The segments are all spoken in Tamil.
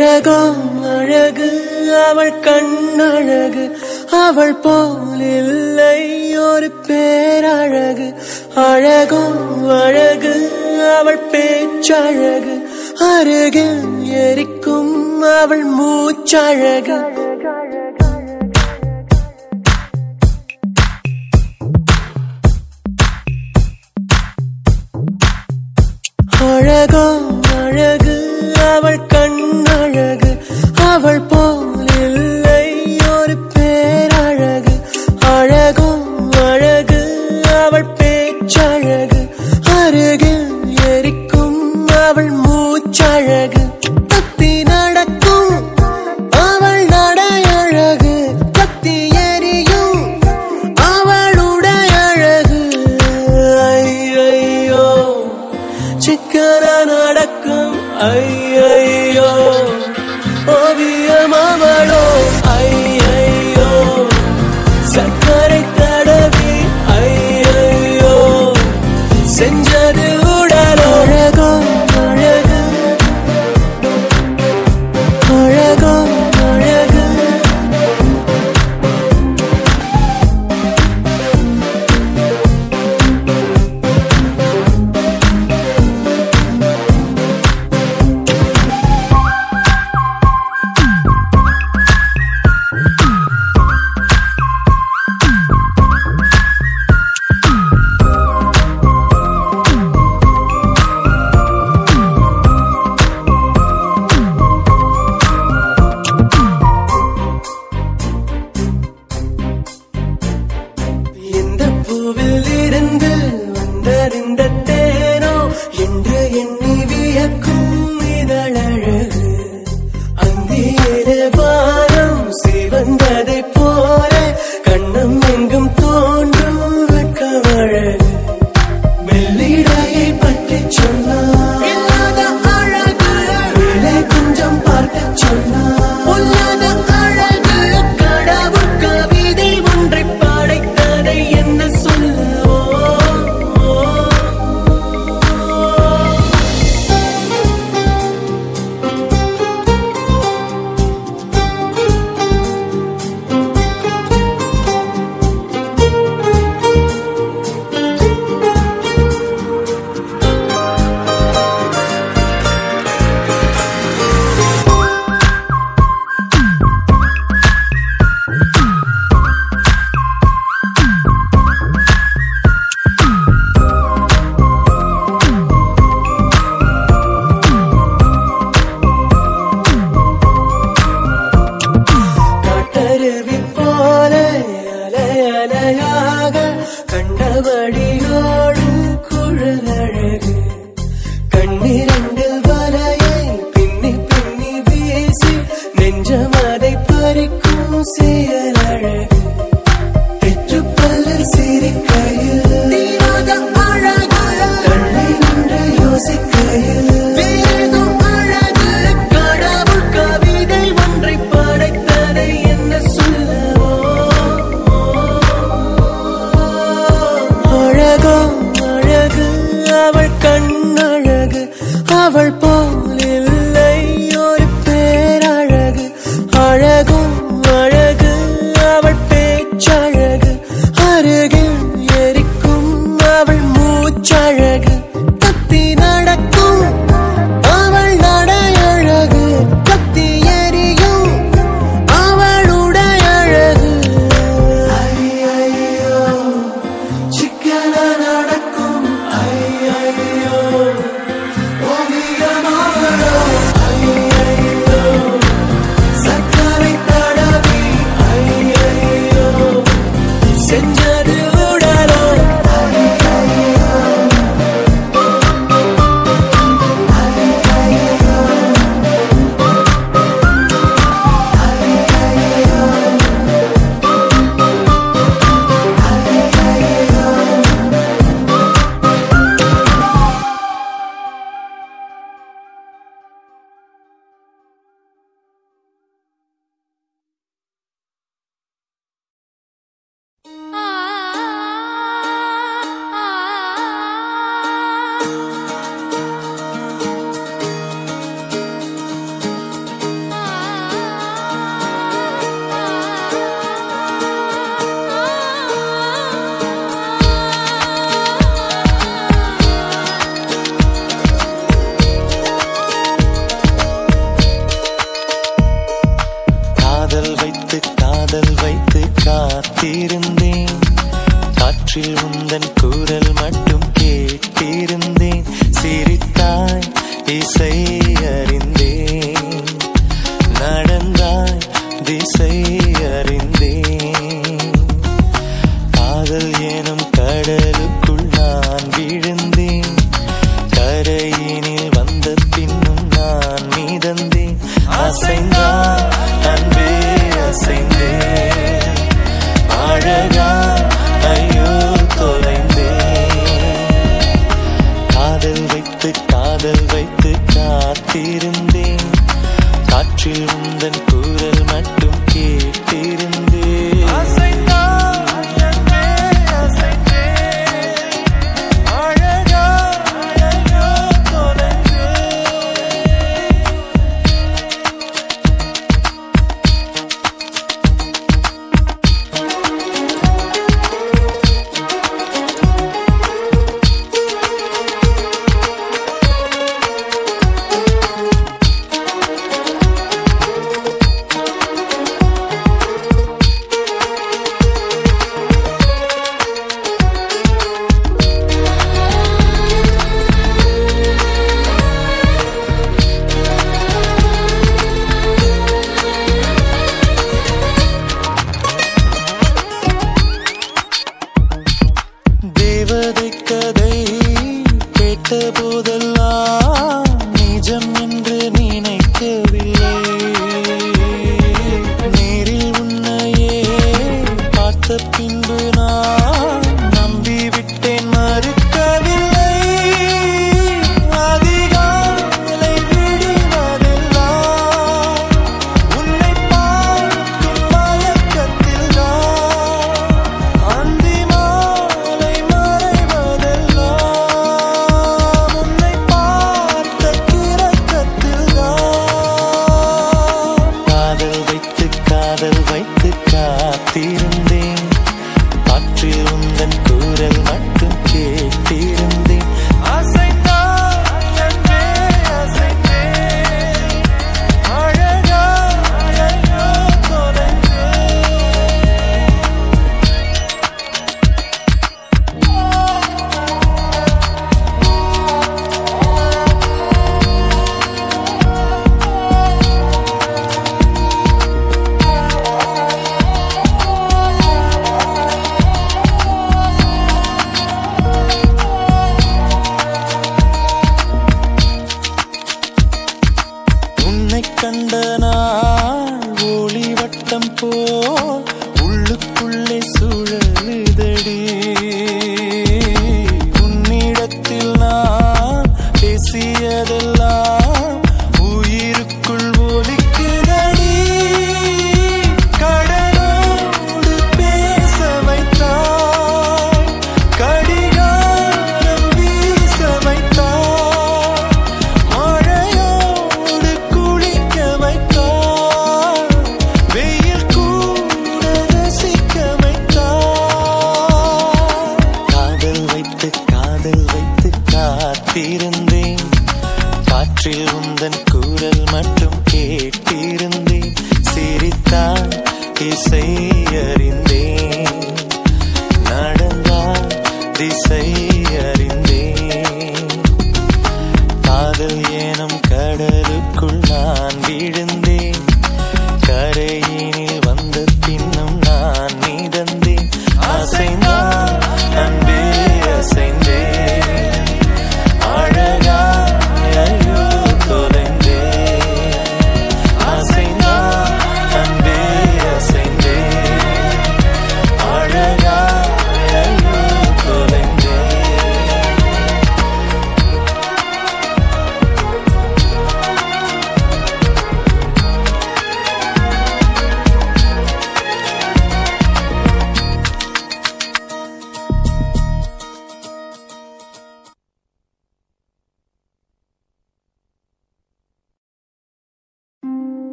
அழகாம் அழகு அவள் கண்ணழகு அவள் போல் இல்லை ஒரு பேரழகு. அழகும் அழகு அவள் பேச்சழகு. அருகில் எரிக்கும் அவள் மூச்சழகு. அழகும் அழகு அவள் கண் அவள் போ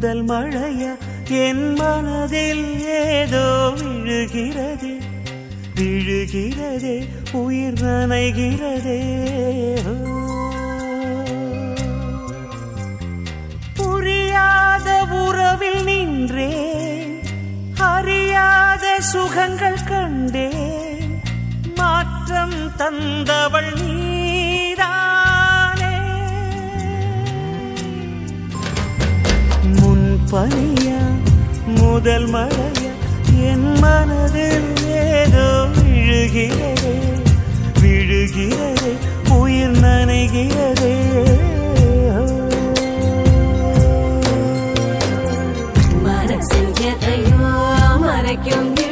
முதல் மழைய என் மனதில் ஏதோ விழுகிறதே விழுகிறதே உயிர் நனைகிறதே. புரியாத உறவில் நின்றே அறியாத சுகங்கள் கண்டே மாற்றம் தந்தவள் நீ. பனியா முதல் மழையா? என் மனதில் ஏதோ விழுகிறதே. விழுகிறதே உயிர் நனைகிறதே. மனசில் மறைக்கும்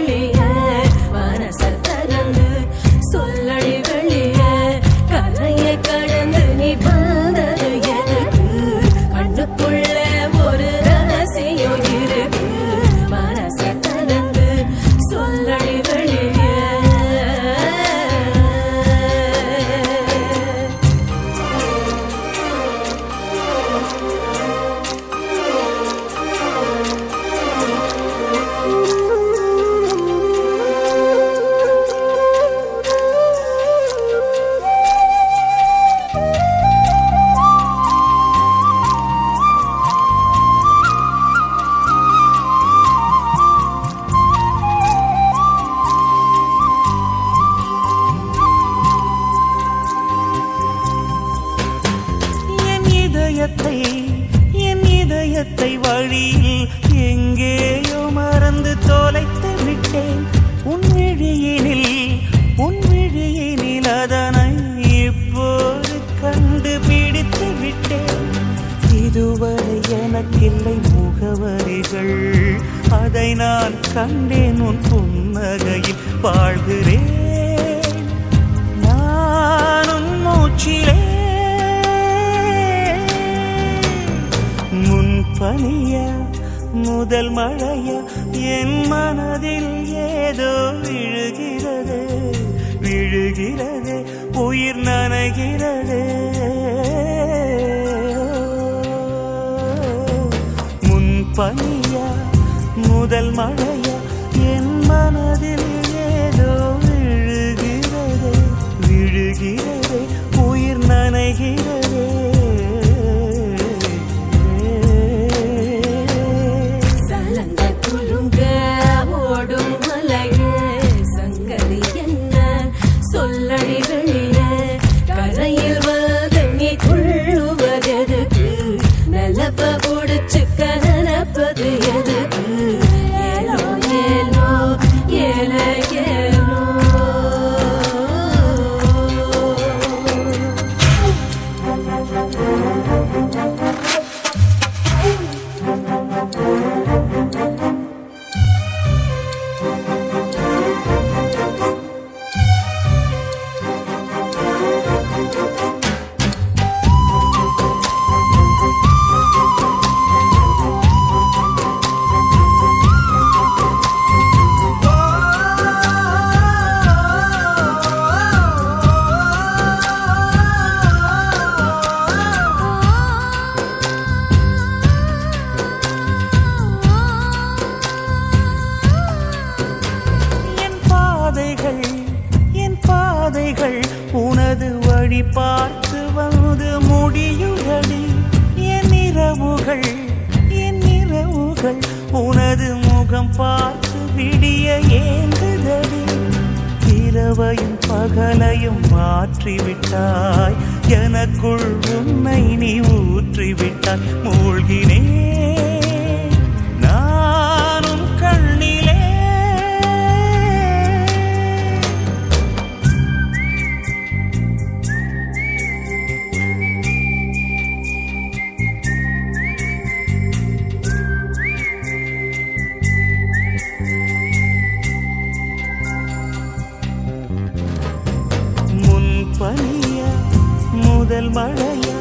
காதல் மழையா?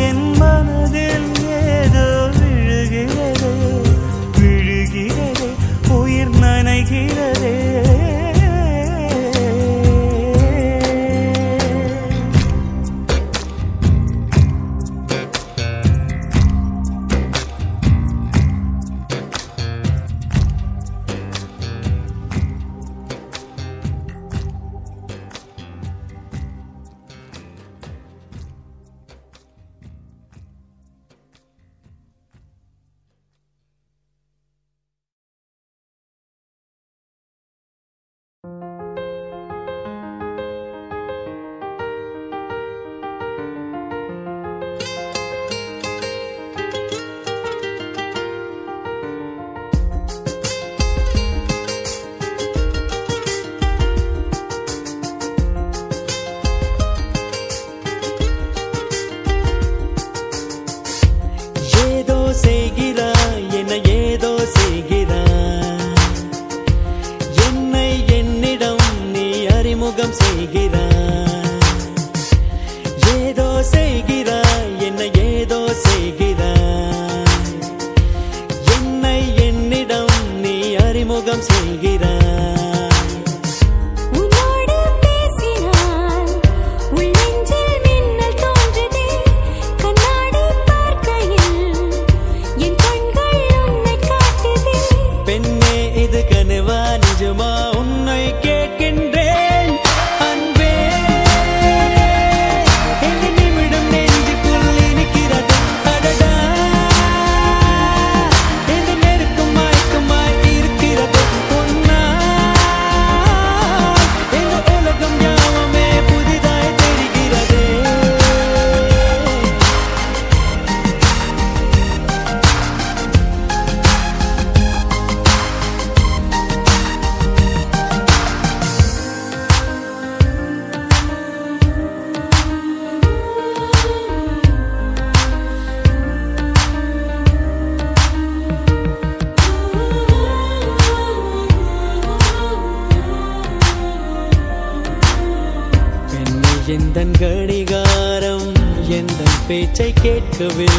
என் மனதில் başıma to be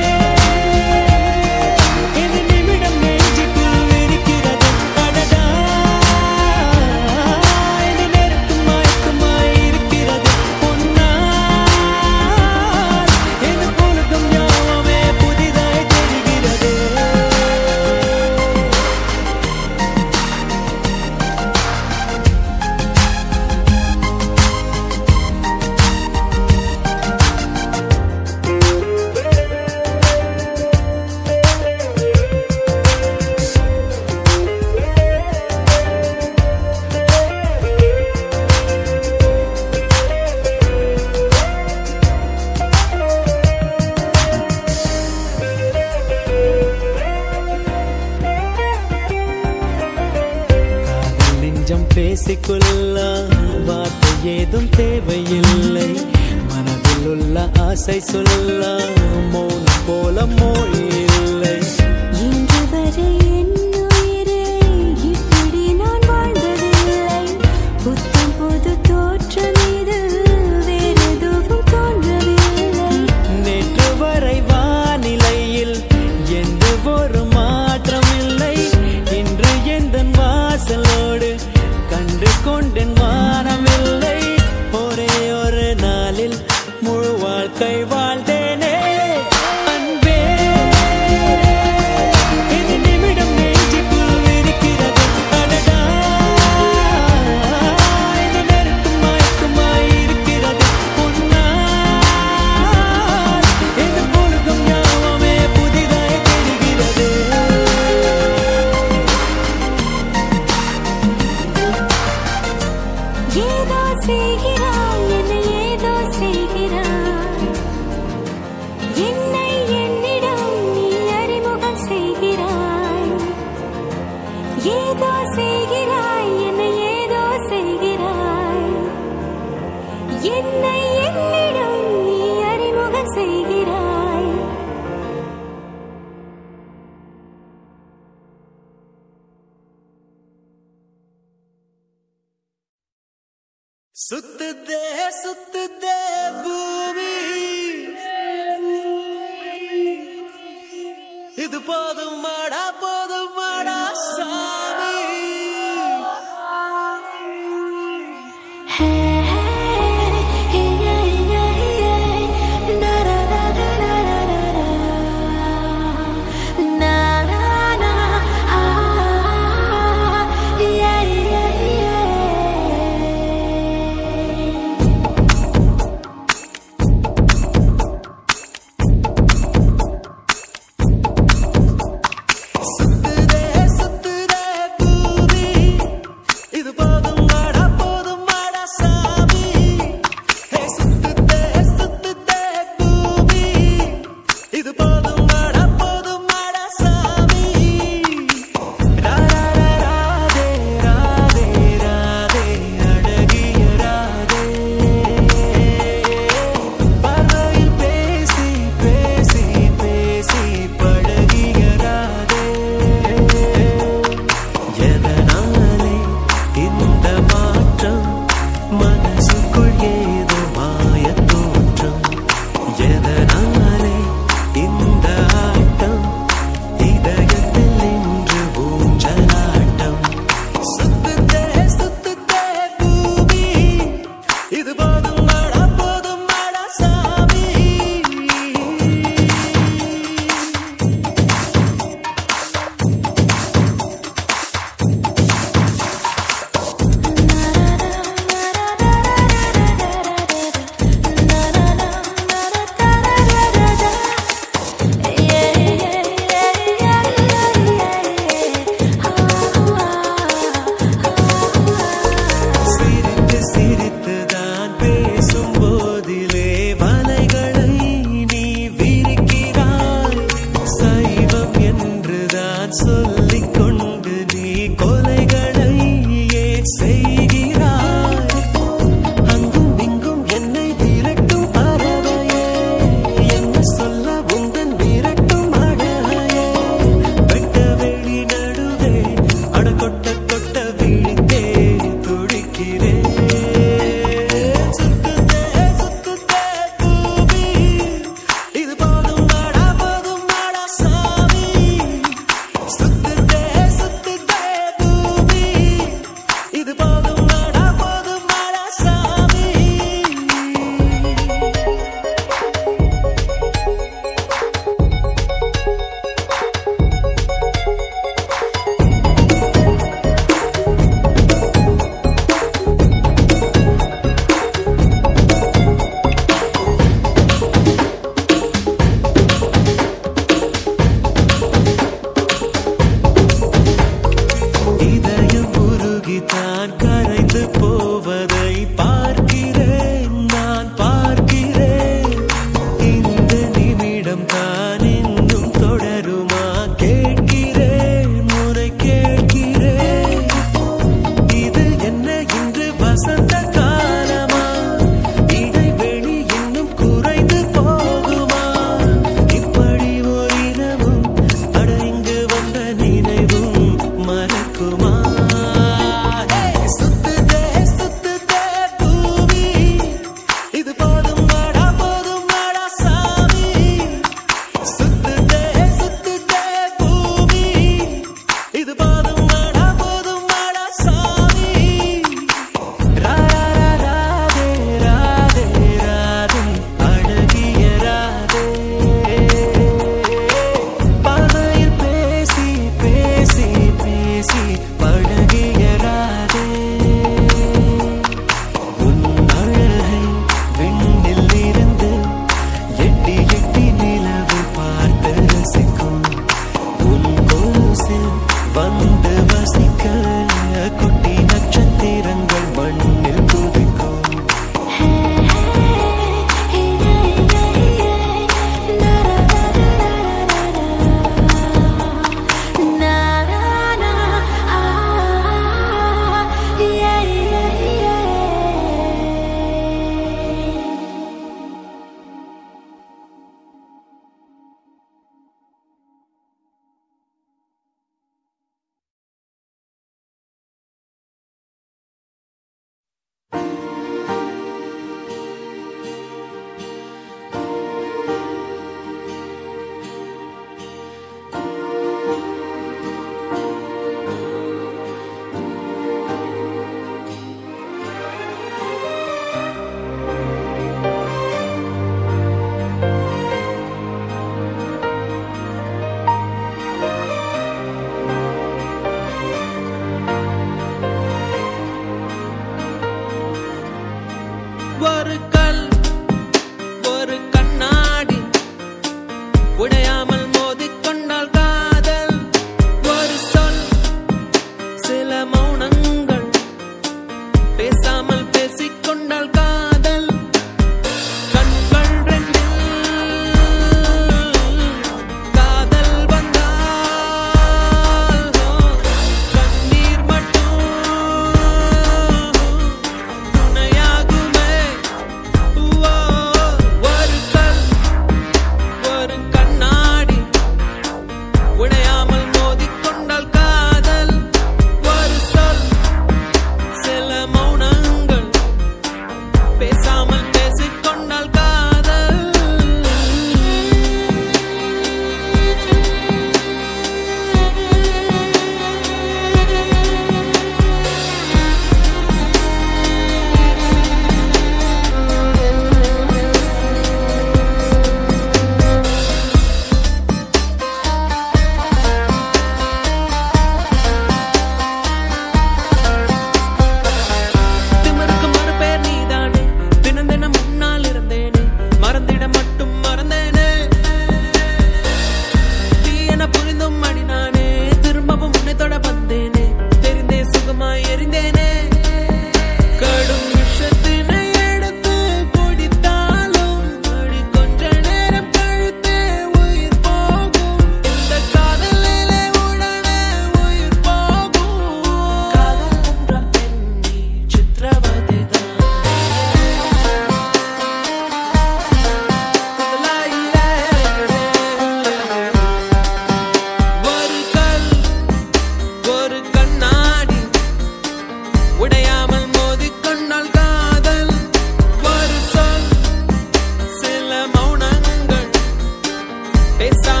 Esa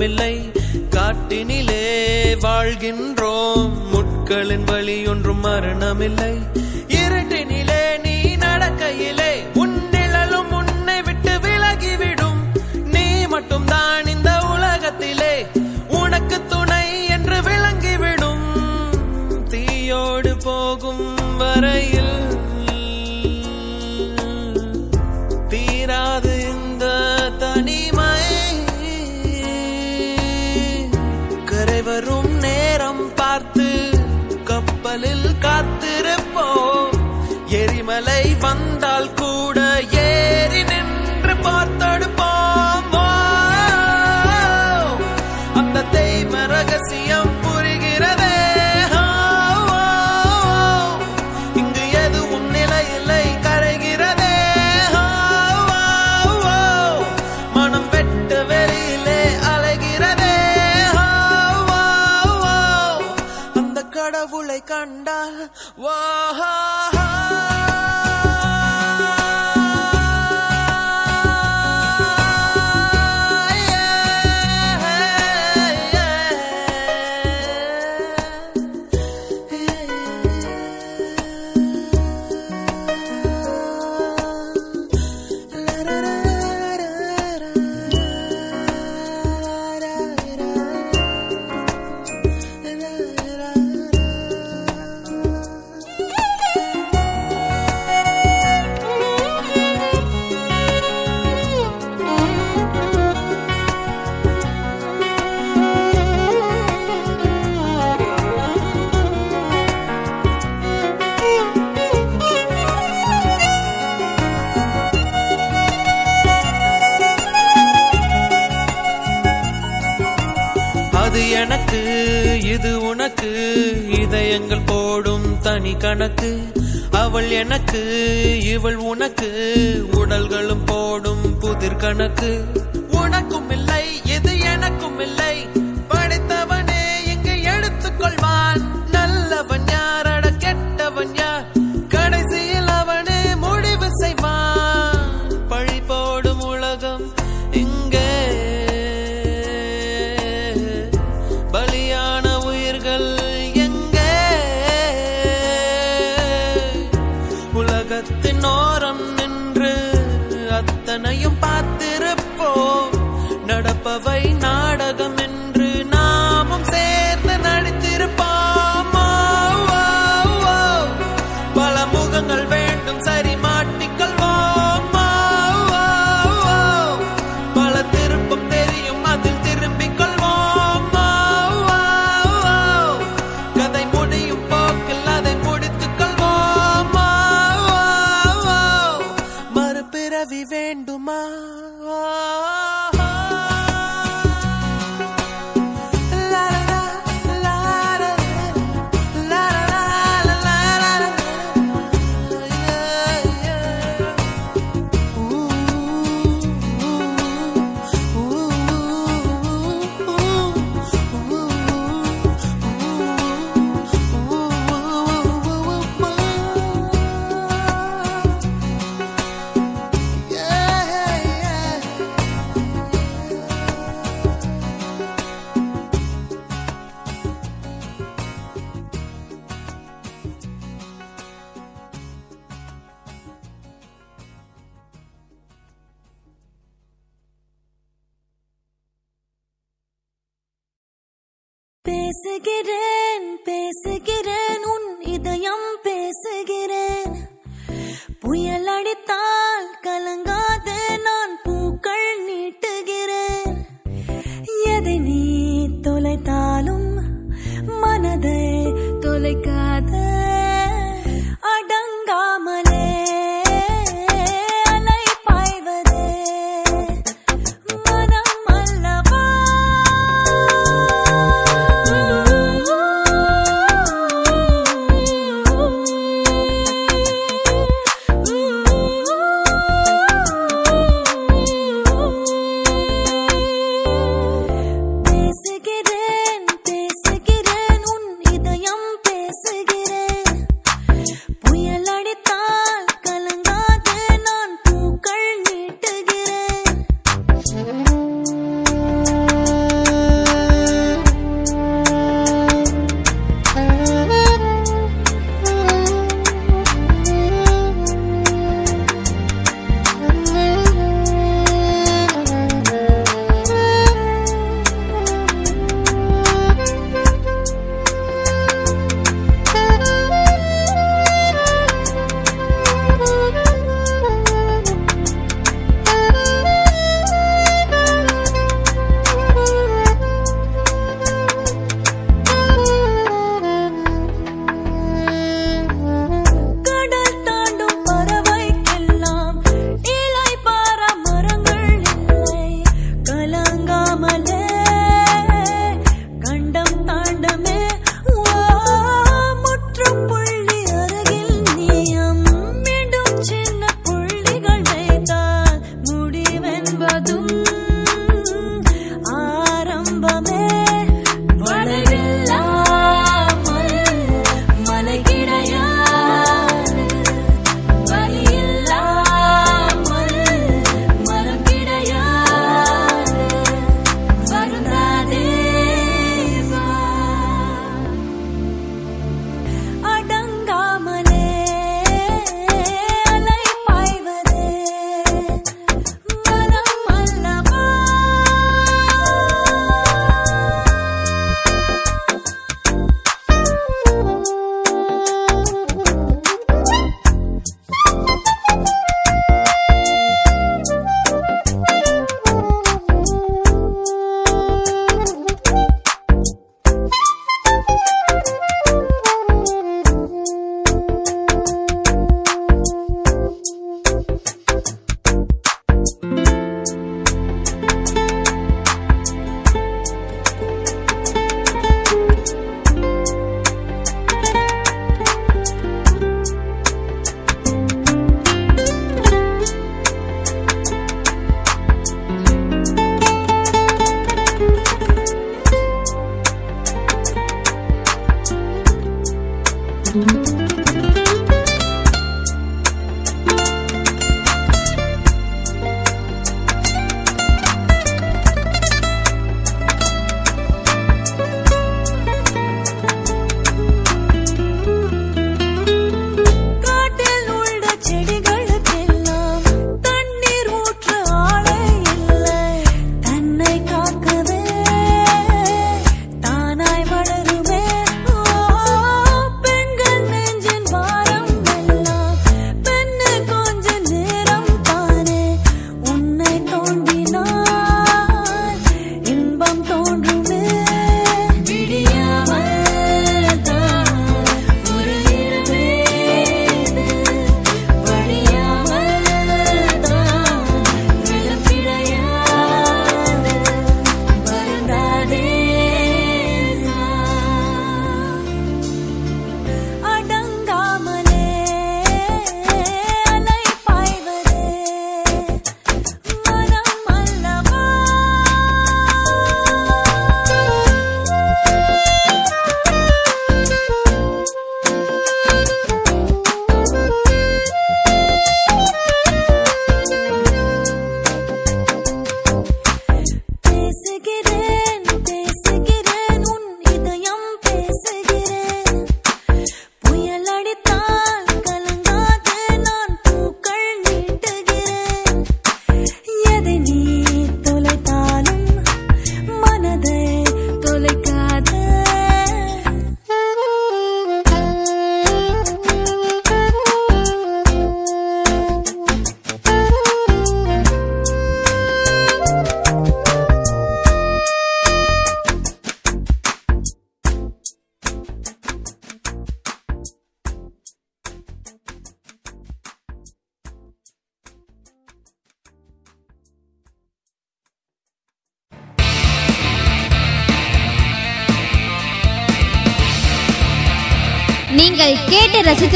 இல்லை காட்டினிலே வாழ்கின்றோம். முட்களின் வழி ஒன்றும் மரணமில்லை. இருட்டினிலே நீ நடக்கையிலே உன் நிழலும் உன்னை விட்டு விலகிவிடும். நீ மட்டும்தான் இந்த கணக்கு அவள் எனக்கு இவள் உனக்கு. உடல்களும் போடும் புதிர் கணக்கு. உனக்கும் இல்லை இது எனக்கும் இல்லை.